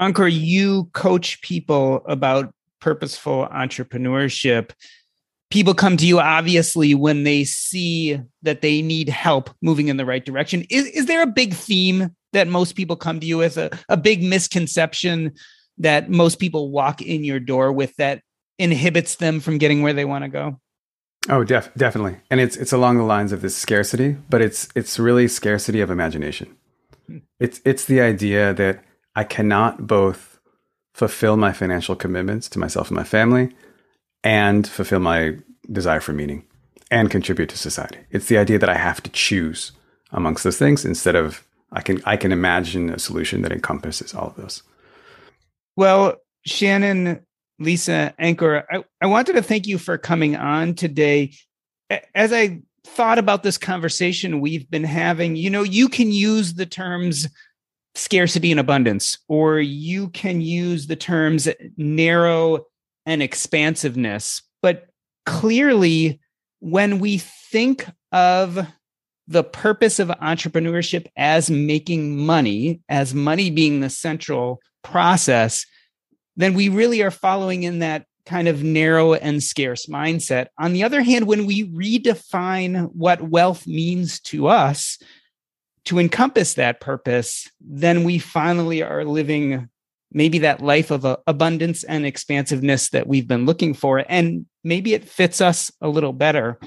Ankur, you coach people about purposeful entrepreneurship, people come to you obviously when they see that they need help moving in the right direction. Is, is there a big theme that most people come to you with, a, a big misconception that most people walk in your door with that inhibits them from getting where they want to go? Oh, def- definitely. And it's it's along the lines of this scarcity, but it's it's really scarcity of imagination. Hmm. It's it's the idea that I cannot both fulfill my financial commitments to myself and my family and fulfill my desire for meaning and contribute to society. It's the idea that I have to choose amongst those things instead of I can I can imagine a solution that encompasses all of those. Well, Shannon, Leisa, Ankur, I, I wanted to thank you for coming on today. As I thought about this conversation we've been having, you know, you can use the terms scarcity and abundance, or you can use the terms narrow and expansiveness. But clearly, when we think of the purpose of entrepreneurship as making money, as money being the central process, then we really are following in that kind of narrow and scarce mindset. On the other hand, when we redefine what wealth means to us, to encompass that purpose, then we finally are living maybe that life of abundance and expansiveness that we've been looking for. And maybe it fits us a little better.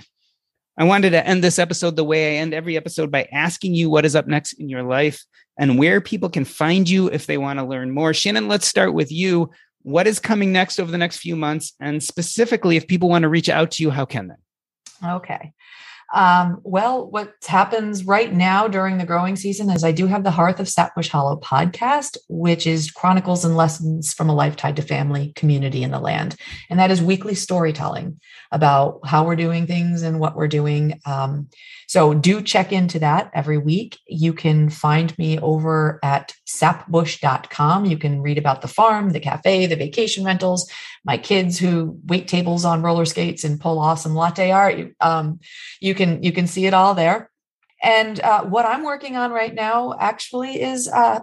I wanted to end this episode the way I end every episode by asking you what is up next in your life and where people can find you if they want to learn more. Shannon, let's start with you. What is coming next over the next few months? And specifically, if people want to reach out to you, how can they? Okay. Um, well, what happens right now during the growing season is I do have the Hearth of Sapbush Hollow podcast, which is chronicles and lessons from a life tied to family, community, and the land. And that is weekly storytelling about how we're doing things and what we're doing. Um, so do check into that every week. You can find me over at sapbush.com. You can read about the farm, the cafe, the vacation rentals, my kids who wait tables on roller skates and pull awesome latte art. Um, you can you can see it all there. And uh, what I'm working on right now actually is uh,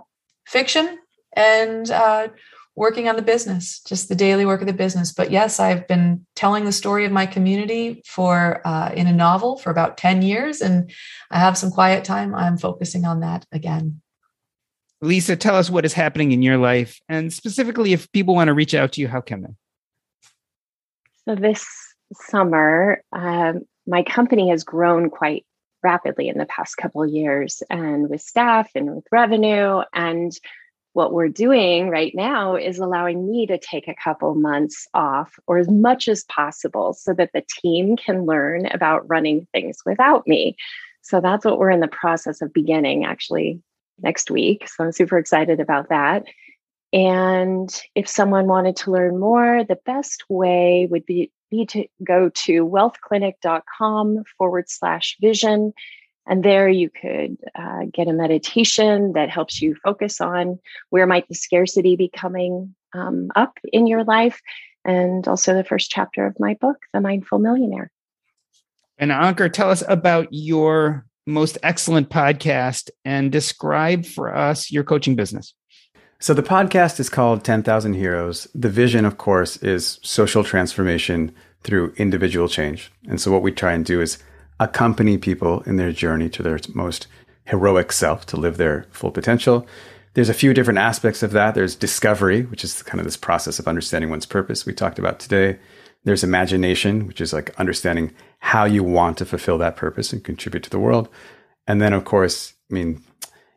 fiction and uh, working on the business, just the daily work of the business. But yes, I've been telling the story of my community for uh, in a novel for about 10 years, and I have some quiet time. I'm focusing on that again. Leisa, tell us what is happening in your life, and specifically, if people want to reach out to you, how can they? So this summer, um, my company has grown quite rapidly in the past couple years, and with staff and with revenue and what we're doing right now is allowing me to take a couple months off or as much as possible so that the team can learn about running things without me. So that's what we're in the process of beginning actually next week. So I'm super excited about that. And if someone wanted to learn more, the best way would be, be to go to wealthclinic.com forward slash vision and there you could uh, get a meditation that helps you focus on where might the scarcity be coming um, up in your life. And also the first chapter of my book, The Mindful Millionaire. And Ankur, tell us about your most excellent podcast and describe for us your coaching business. So the podcast is called 10,000 Heroes. The vision, of course, is social transformation through individual change. And so what we try and do is accompany people in their journey to their most heroic self to live their full potential. There's a few different aspects of that. There's discovery, which is kind of this process of understanding one's purpose we talked about today. There's imagination, which is like understanding how you want to fulfill that purpose and contribute to the world. And then, of course, I mean,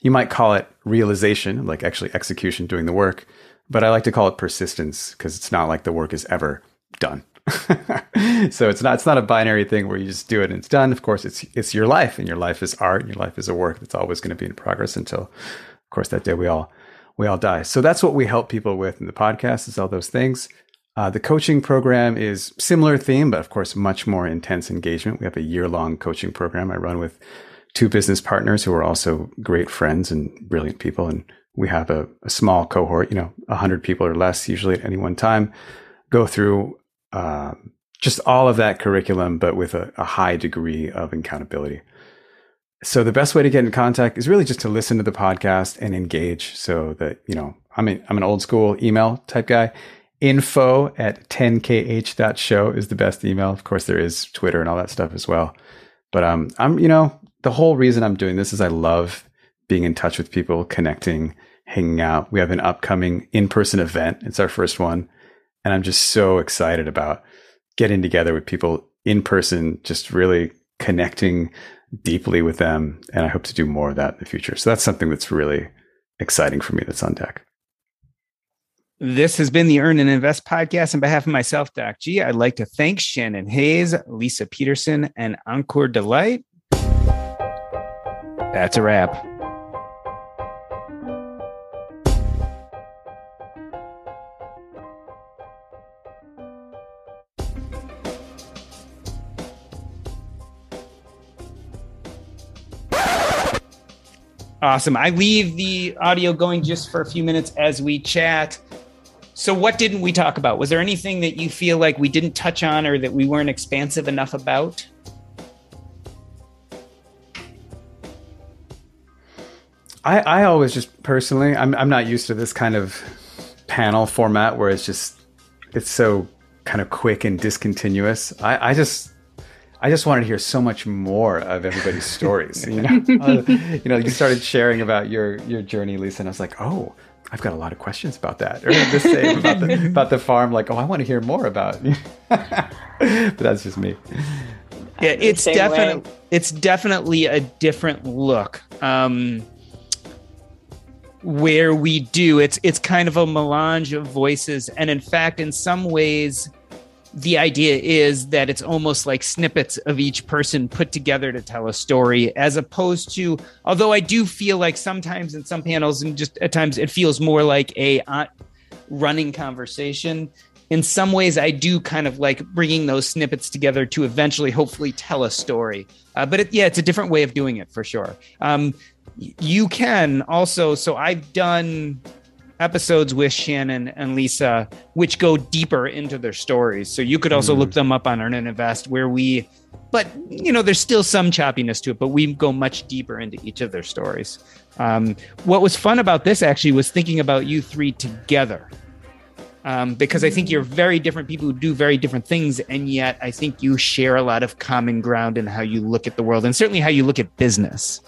you might call it realization, like actually execution, doing the work. But I like to call it persistence because it's not like the work is ever done. so it's not it's not a binary thing where you just do it and it's done. Of course, it's it's your life, and your life is art, and your life is a work that's always going to be in progress until, of course, that day we all we all die. So that's what we help people with in the podcast is all those things. Uh, the coaching program is similar theme, but of course, much more intense engagement. We have a year long coaching program I run with two business partners who are also great friends and brilliant people. And we have a, a small cohort, you know, 100 people or less usually at any one time, go through um, just all of that curriculum, but with a, a high degree of accountability. So the best way to get in contact is really just to listen to the podcast and engage. So that you know, I'm I'm an old school email type guy. Info at 10kh.show is the best email. Of course, there is Twitter and all that stuff as well. But um, I'm you know the whole reason I'm doing this is I love being in touch with people, connecting, hanging out. We have an upcoming in person event. It's our first one and I'm just so excited about getting together with people in person, just really connecting deeply with them. And I hope to do more of that in the future. So that's something that's really exciting for me that's on deck. This has been the Earn and Invest podcast. On behalf of myself, Doc G, I'd like to thank Shannon Hayes, Leisa Peterson, and Ankur Delight. That's a wrap. Awesome. I leave the audio going just for a few minutes as we chat. So, what didn't we talk about? Was there anything that you feel like we didn't touch on or that we weren't expansive enough about? I, I always just personally, I'm, I'm not used to this kind of panel format where it's just, it's so kind of quick and discontinuous. I, I just, I just wanted to hear so much more of everybody's stories. You know, uh, you know, you started sharing about your your journey, Leisa, and I was like, oh, I've got a lot of questions about that, or the same about the about the farm. Like, oh, I want to hear more about. but that's just me. Yeah, it's definitely it's definitely a different look. Um, where we do it's it's kind of a melange of voices, and in fact, in some ways the idea is that it's almost like snippets of each person put together to tell a story, as opposed to, although I do feel like sometimes in some panels and just at times it feels more like a uh, running conversation. In some ways, I do kind of like bringing those snippets together to eventually, hopefully, tell a story. Uh, but it, yeah, it's a different way of doing it for sure. Um, you can also, so I've done episodes with Shannon and Leisa, which go deeper into their stories. So you could also mm look them up on Earn and Invest, where we, but you know, there's still some choppiness to it, but we go much deeper into each of their stories. Um, what was fun about this actually was thinking about you three together. um, because I think you're very different people who do very different things, and yet I think you share a lot of common ground in how you look at the world, and certainly how you look at business.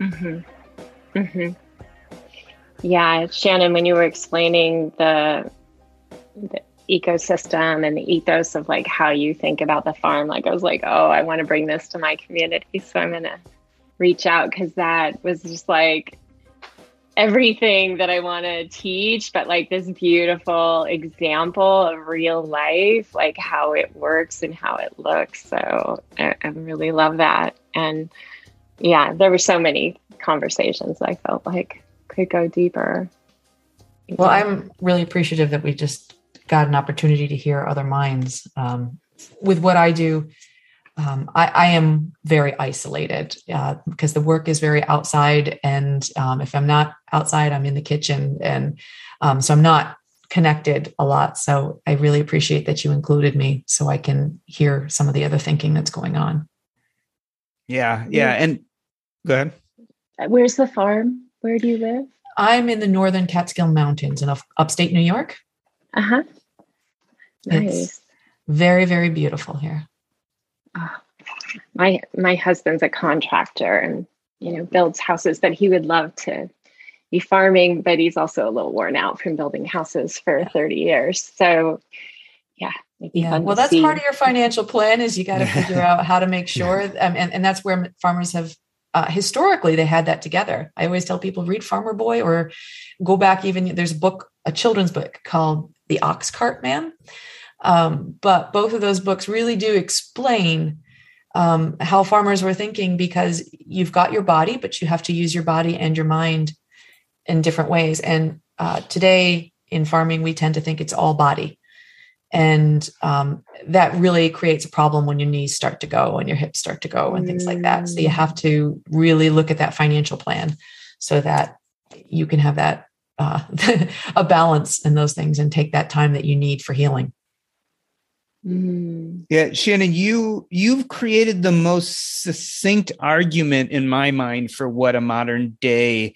Mm-hmm. Mm-hmm. Yeah, Shannon, when you were explaining the, the ecosystem and the ethos of like how you think about the farm, like I was like, oh, I want to bring this to my community, so I'm gonna reach out because that was just like everything that I want to teach, but like this beautiful example of real life, like how it works and how it looks. So I, I really love that. And yeah, there were so many conversations I felt like could go deeper. Well, I'm really appreciative that we just got an opportunity to hear other minds. Um, with what I do, um, I, I, am very isolated uh, because the work is very outside. And um, if I'm not outside, I'm in the kitchen. And um, so I'm not connected a lot. So I really appreciate that you included me so I can hear some of the other thinking that's going on. Yeah. Yeah. And go ahead. Uh, where's the farm? Where do you live? I'm in the northern Catskill Mountains in upstate New York. Uh huh. Nice. It's very, very beautiful here my my husband's a contractor and you know builds houses that he would love to be farming but he's also a little worn out from building houses for 30 years so yeah yeah well that's see. part of your financial plan is you got to figure out how to make sure um, and, and that's where farmers have uh, historically they had that together i always tell people read farmer boy or go back even there's a book a children's book called the ox cart man um, but both of those books really do explain um, how farmers were thinking because you've got your body, but you have to use your body and your mind in different ways. And uh, today in farming, we tend to think it's all body. And um, that really creates a problem when your knees start to go and your hips start to go and things like that. So you have to really look at that financial plan so that you can have that uh, a balance in those things and take that time that you need for healing. Mm. Yeah, Shannon, you you've created the most succinct argument in my mind for what a modern day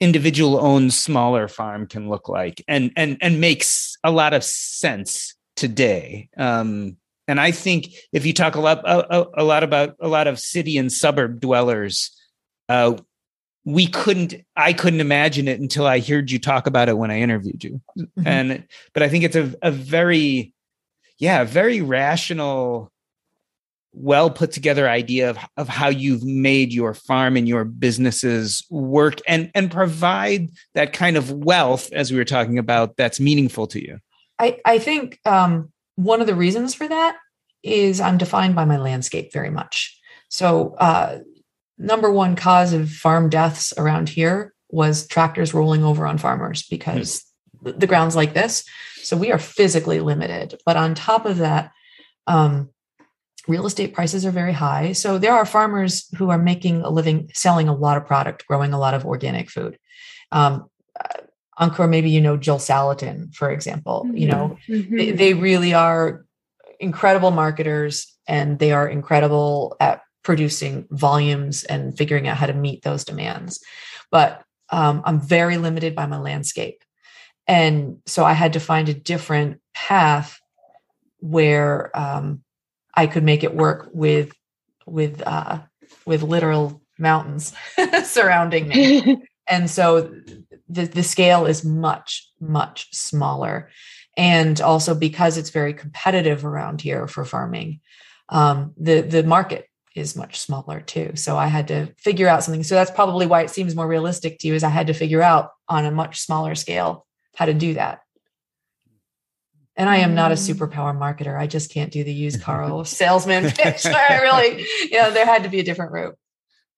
individual owned smaller farm can look like and and and makes a lot of sense today. Um, and I think if you talk a lot a, a lot about a lot of city and suburb dwellers, uh, we couldn't i couldn't imagine it until i heard you talk about it when i interviewed you mm-hmm. and but i think it's a, a very yeah, very rational, well put together idea of, of how you've made your farm and your businesses work and and provide that kind of wealth as we were talking about that's meaningful to you. I, I think um, one of the reasons for that is I'm defined by my landscape very much. So uh, number one cause of farm deaths around here was tractors rolling over on farmers because mm. the ground's like this so we are physically limited. But on top of that, um, real estate prices are very high. So there are farmers who are making a living selling a lot of product, growing a lot of organic food. Um, uh, Ankur, maybe you know Joel Salatin, for example. Mm-hmm. You know, mm-hmm. they, they really are incredible marketers and they are incredible at producing volumes and figuring out how to meet those demands. But um, I'm very limited by my landscape. And so I had to find a different path where um, I could make it work with with uh, with literal mountains surrounding me. and so the, the scale is much much smaller and also because it's very competitive around here for farming um, the the market is much smaller too so i had to figure out something so that's probably why it seems more realistic to you is i had to figure out on a much smaller scale how to do that. And I am not a mm. superpower marketer. I just can't do the used car salesman pitch. I really, you know, there had to be a different route.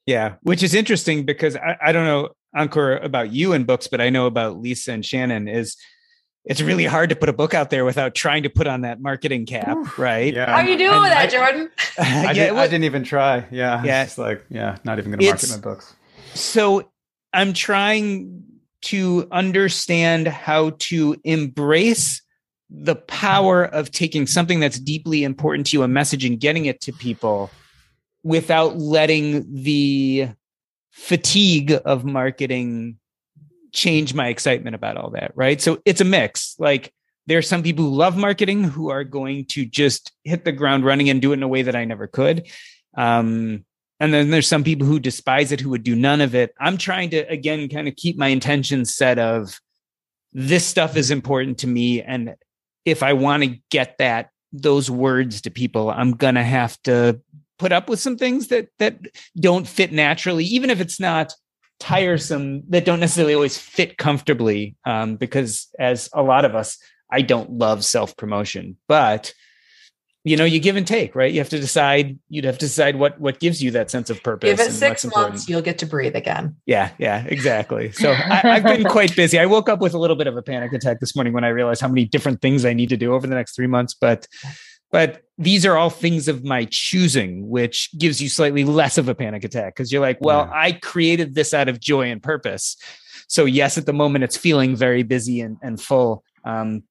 Yeah, which is interesting because I, I don't know, Ankur, about you and books, but I know about Leisa and Shannon is it's really hard to put a book out there without trying to put on that marketing cap, right? Yeah. How are you doing and with that, I, Jordan? I, yeah, did, I, didn't even try. Yeah. Yeah. It's like, yeah, not even going to market my books. So I'm trying to understand how to embrace the power of taking something that's deeply important to you, a message, and getting it to people without letting the fatigue of marketing change my excitement about all that, right? So it's a mix. Like there are some people who love marketing who are going to just hit the ground running and do it in a way that I never could. Um, and then there's some people who despise it who would do none of it. I'm trying to again kind of keep my intentions set of this stuff is important to me and if I want to get that those words to people, I'm to have to put up with some things that that don't fit naturally even if it's not tiresome that don't necessarily always fit comfortably um, because as a lot of us i don't love self promotion but you know you give and take right you have to decide you'd have to decide what what gives you that sense of purpose give it six months you'll get to breathe again yeah yeah exactly so I, have been quite busy i woke up with a little bit of a panic attack this morning when i realized how many different things i need to do over the next three months but but these are all things of my choosing, which gives you slightly less of a panic attack because you're like, well, yeah. I created this out of joy and purpose. So, yes, at the moment it's feeling very busy and, and full. Um,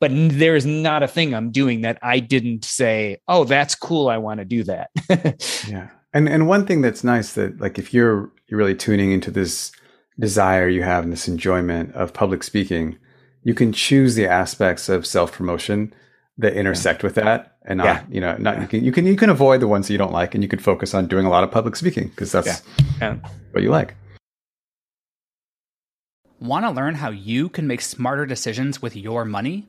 but there is not a thing I'm doing that I didn't say, oh, that's cool. I want to do that. yeah. And and one thing that's nice that like if you're you're really tuning into this desire you have and this enjoyment of public speaking, you can choose the aspects of self promotion that intersect yeah. with that and not yeah. you know not yeah. you can you can you can avoid the ones that you don't like and you can focus on doing a lot of public speaking because that's what you like want to learn how you can make smarter decisions with your money